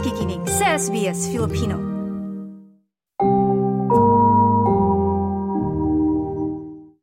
nakikinig sa SBS Filipino.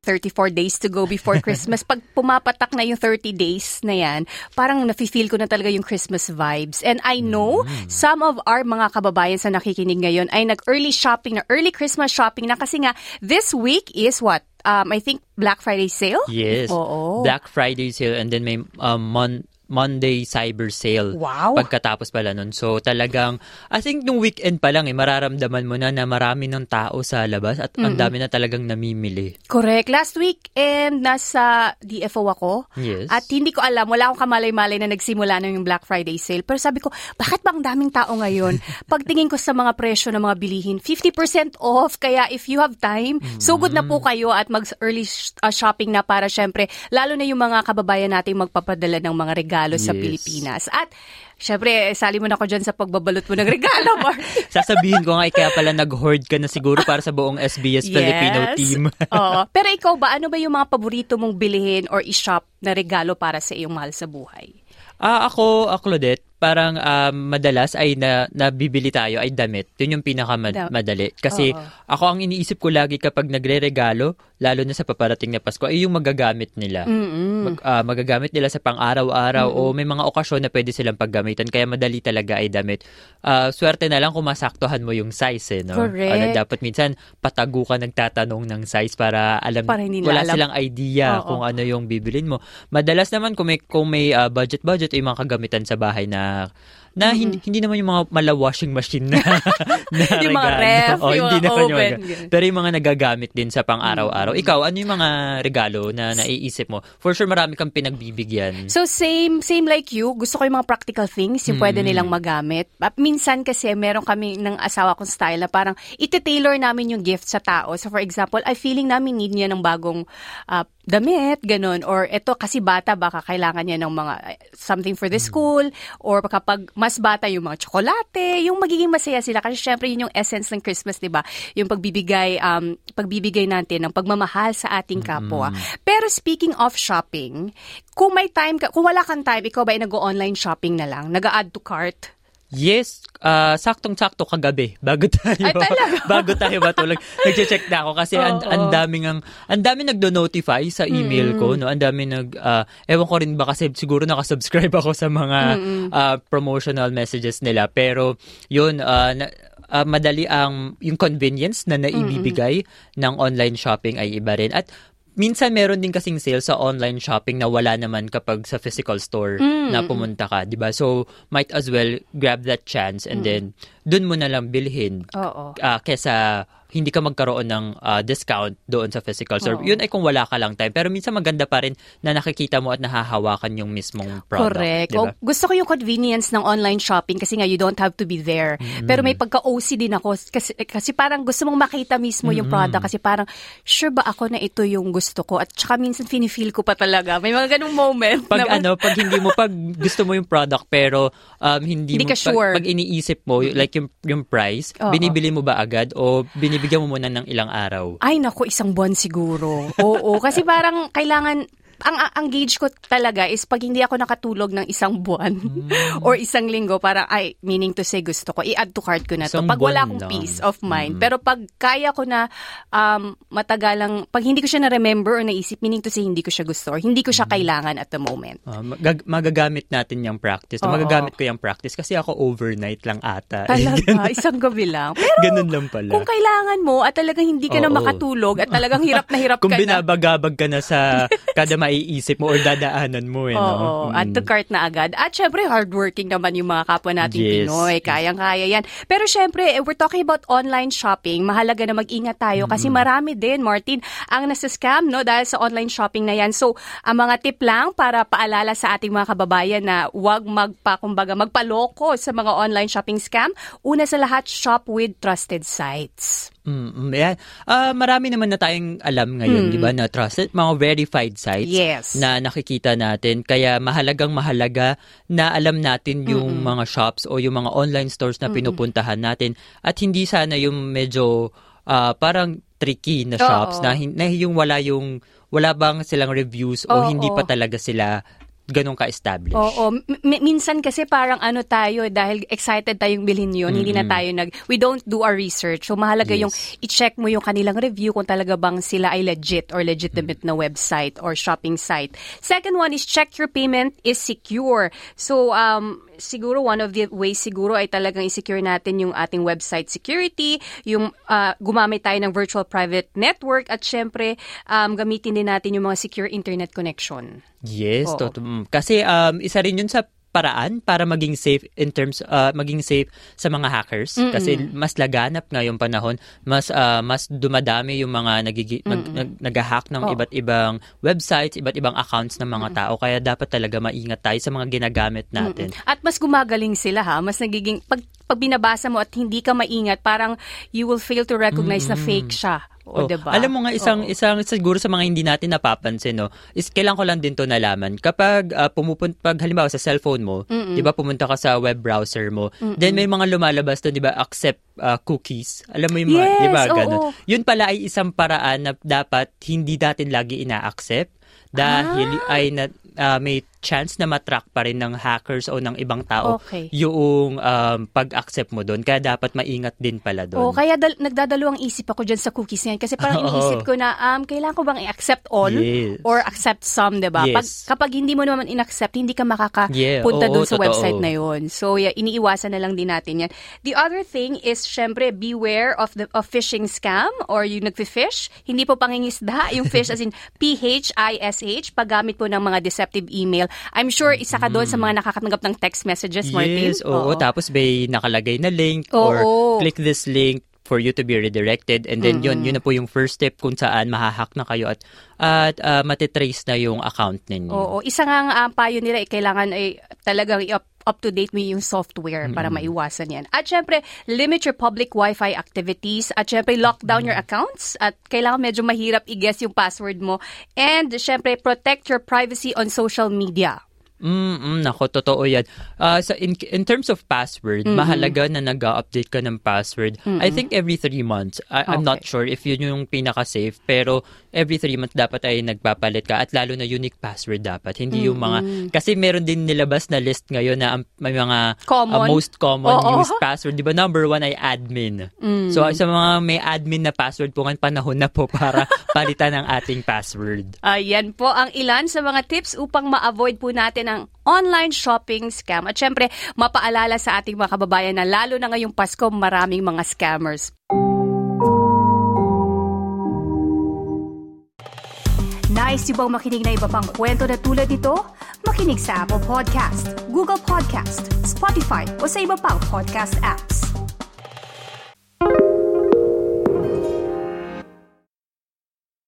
Thirty-four days to go before Christmas. Pag pumapatak na yung 30 days na yan, parang nafe-feel ko na talaga yung Christmas vibes. And I know mm. some of our mga kababayan sa nakikinig ngayon ay nag-early shopping na, early Christmas shopping na kasi nga this week is what? Um, I think Black Friday sale? Yes. Oo. Black Friday sale and then may um, mon- Monday Cyber Sale. Wow. Pagkatapos pala nun. So talagang, I think nung weekend pa lang eh, mararamdaman mo na na marami ng tao sa labas at mm-hmm. ang dami na talagang namimili. Correct. Last week, and nasa DFO ako. Yes. At hindi ko alam, wala akong kamalay-malay na nagsimula na yung Black Friday sale. Pero sabi ko, bakit bang daming tao ngayon? Pagtingin ko sa mga presyo ng mga bilihin, 50% off. Kaya if you have time, mm-hmm. so good na po kayo at mag-early uh, shopping na para syempre, lalo na yung mga kababayan natin magpapadala ng mga regalo regalo yes. sa Pilipinas. At Siyempre, sali mo na ako dyan sa pagbabalot mo ng regalo, Mark. Sasabihin ko nga, kaya pala nag-hoard ka na siguro para sa buong SBS yes. Filipino team. Oo. Pero ikaw ba, ano ba yung mga paborito mong bilihin or i-shop na regalo para sa iyong mahal sa buhay? Ah, ako, ako, Claudette, parang um, madalas ay na, nabibili tayo ay damit. Yun yung pinakamadali. Kasi Oo. ako ang iniisip ko lagi kapag nagre-regalo, lalo na sa paparating na Pasko, ay yung magagamit nila. Mag, uh, magagamit nila sa pang-araw-araw Mm-mm. o may mga okasyon na pwede silang paggamitan. Kaya madali talaga ay damit. Uh, swerte na lang kung masaktuhan mo yung size. Eh, no? Correct. Uh, dapat minsan patago ka nagtatanong ng size para alam, para hindi wala alam. silang idea Oo. kung ano yung bibilin mo. Madalas naman kung may, kung may uh, budget-budget, ay mga kagamitan sa bahay na art, na mm-hmm. hindi, hindi naman yung mga mala washing machine na, na yung mga ref, oh, yung hindi mga oven. Yung, pero yung mga nagagamit din sa pang-araw-araw. Mm-hmm. Ikaw, ano yung mga regalo na naiisip mo? For sure, marami kang pinagbibigyan. So, same same like you. Gusto ko yung mga practical things, yung mm-hmm. pwede nilang magamit. Minsan kasi, meron kami ng asawa kong style na parang iti-tailor namin yung gift sa tao. So, for example, I feeling namin need niya ng bagong uh, damit, ganun. Or ito, kasi bata, baka kailangan niya ng mga something for the school. Or kapag mas bata, yung mga tsokolate, yung magiging masaya sila. Kasi syempre, yun yung essence ng Christmas, di ba? Yung pagbibigay, um, pagbibigay natin ng pagmamahal sa ating kapwa. Mm-hmm. Pero speaking of shopping, kung may time ka, kung wala kang time, ikaw ba ay nag-online shopping na lang? Nag-add to cart? Yes, uh, saktong-sakto kagabi bago tayo Ay, bago tayo matulog. Nagche-check na ako kasi oh, ang oh. daming ang ang daming nagdo-notify sa email mm-hmm. ko no. Ang daming nag uh, ewan ko rin ba kasi siguro naka-subscribe ako sa mga mm-hmm. uh, promotional messages nila pero yun uh, na, uh, madali ang yung convenience na naibibigay mm-hmm. ng online shopping ay iba rin at minsan meron din kasing sale sa online shopping na wala naman kapag sa physical store mm. na pumunta ka, 'di ba? So might as well grab that chance and mm. then dun mo na lang bilhin. Oo. Uh, kesa hindi ka magkaroon ng uh, discount doon sa physical store. Oo. Yun ay kung wala ka lang time. Pero minsan maganda pa rin na nakikita mo at nahahawakan yung mismong product. Correct. Diba? O, gusto ko yung convenience ng online shopping kasi nga you don't have to be there. Mm-hmm. Pero may pagka-OC din ako kasi, kasi parang gusto mong makita mismo yung mm-hmm. product kasi parang sure ba ako na ito yung gusto ko at saka minsan feel ko pa talaga. May mga ganung moment. Pag na, ano, pag hindi mo, pag gusto mo yung product pero um, hindi, hindi mo, ka sure. pag, pag iniisip mo, like yung, yung price, Oo. binibili mo ba agad o binibili binibigyan mo muna ng ilang araw? Ay, naku, isang buwan siguro. Oo, kasi parang kailangan ang, ang gauge ko talaga is pag hindi ako nakatulog ng isang buwan mm. or isang linggo, para ay, meaning to say gusto ko, i-add to cart ko na to. Isang pag wala akong lang. peace of mind. Mm. Pero pag kaya ko na um, matagalang, pag hindi ko siya na-remember or naisip, meaning to say hindi ko siya gusto or hindi ko siya mm. kailangan at the moment. Uh, mag- magagamit natin yung practice. Oo. Magagamit ko yung practice kasi ako overnight lang ata. Talaga, isang gabi lang. Pero Ganun lang pala. kung kailangan mo at talagang hindi ka Oo. na makatulog at talagang hirap na hirap kung ka na. Kung binabagabag ka na sa kada maiisip mo or dadaanan mo eh. Oo, no? mm. add to cart na agad. At syempre, hardworking naman yung mga kapwa nating yes. Pinoy. Kayang-kaya yan. Pero syempre, eh, we're talking about online shopping. Mahalaga na mag-ingat tayo mm. kasi marami din, Martin, ang nasa-scam no, dahil sa online shopping na yan. So, ang mga tip lang para paalala sa ating mga kababayan na huwag magpa, kumbaga, magpaloko sa mga online shopping scam. Una sa lahat, shop with trusted sites. Mm, yeah. Uh, marami naman na tayong alam ngayon, mm. 'di ba, na trusted mga verified sites yes. Na nakikita natin. Kaya mahalagang mahalaga na alam natin yung Mm-mm. mga shops o yung mga online stores na pinupuntahan Mm-mm. natin at hindi sana yung medyo uh, parang tricky na shops Oo. na, na yung wala yung wala bang silang reviews o Oo. hindi pa talaga sila ganun ka-establish. Oo. M- minsan kasi parang ano tayo, dahil excited tayong bilhin yun, mm-hmm. hindi na tayo nag, we don't do our research. So mahalaga yes. yung i-check mo yung kanilang review kung talaga bang sila ay legit or legitimate mm-hmm. na website or shopping site. Second one is check your payment is secure. So, um, siguro one of the ways siguro ay talagang i-secure natin yung ating website security, yung uh, gumamit tayo ng virtual private network at syempre um, gamitin din natin yung mga secure internet connection. Yes, Oo. Kasi um, isa rin yun sa paraan para maging safe in terms uh, maging safe sa mga hackers Mm-mm. kasi mas laganap ngayong panahon mas uh, mas dumadami yung mga nagigi- nag, nag, nag-hack ng oh. iba't ibang websites iba't ibang accounts ng mga Mm-mm. tao kaya dapat talaga maingat tayo sa mga ginagamit natin Mm-mm. at mas gumagaling sila ha mas nagiging pag pag binabasa mo at hindi ka maingat parang you will fail to recognize Mm-mm. na fake siya o, oh, diba? Alam mo nga, isang, oh. isang, siguro sa mga hindi natin napapansin, no, is kailan ko lang din to nalaman. Kapag uh, pumupunta, pag halimbawa sa cellphone mo, di ba, pumunta ka sa web browser mo, Mm-mm. then may mga lumalabas to, di ba, accept uh, cookies. Alam mo yung mga, yes, di ba, ganun. Oh, Yun pala ay isang paraan na dapat hindi natin lagi ina-accept dahil ah. ay na, uh, may chance na matrack pa rin ng hackers o ng ibang tao okay. yung um, pag-accept mo doon. Kaya dapat maingat din pala doon. Oh, kaya dal- nagdadalawang isip ako dyan sa cookies ngayon. Kasi parang oh. iniisip ko na, um, kailangan ko bang i-accept all yes. or accept some, di ba? Yes. Pag, kapag hindi mo naman in-accept, hindi ka makakapunta yeah. doon sa totoo. website na yon So, yeah, iniiwasan na lang din natin yan. The other thing is, syempre, beware of the of phishing scam or yung nagfi-fish. Hindi po pangingisda, yung fish as in P-H-I-S-H, paggamit po ng mga deceptive email I'm sure isa ka doon sa mga nakakatanggap ng text messages, Martin. Yes, oo. oo. Tapos may nakalagay na link oo. or click this link for you to be redirected and then mm-hmm. yun yun na po yung first step kung saan mahahack na kayo at at uh, matitrace na yung account ninyo. Oo, isa nga ang uh, payo nila ay kailangan ay talagang i-up up to date mo yung software mm-hmm. para maiwasan yan. At syempre, limit your public Wi-Fi activities. At syempre, lock down mm-hmm. your accounts. At kailangan medyo mahirap i-guess yung password mo. And syempre, protect your privacy on social media. Mm, nako, totoo yan. Uh, so in, in terms of password, mm-hmm. mahalaga na nag-update ka ng password. Mm-hmm. I think every three months. I, I'm okay. not sure if yun yung pinaka-safe, pero every three months dapat ay nagpapalit ka at lalo na unique password dapat. Hindi mm-hmm. yung mga, kasi meron din nilabas na list ngayon na may mga common. Uh, most common Oo. used password. Di ba number one ay admin. Mm. So sa mga may admin na password po, panahon na po para palitan ang ating password. Ayan po ang ilan sa mga tips upang ma-avoid po natin ng online shopping scam. At syempre, mapaalala sa ating mga kababayan na lalo na ngayong Pasko, maraming mga scammers. Nice yung bang makinig na iba pang kwento na tulad ito? Makinig sa Apple Podcast, Google Podcast, Spotify o sa iba pang podcast apps.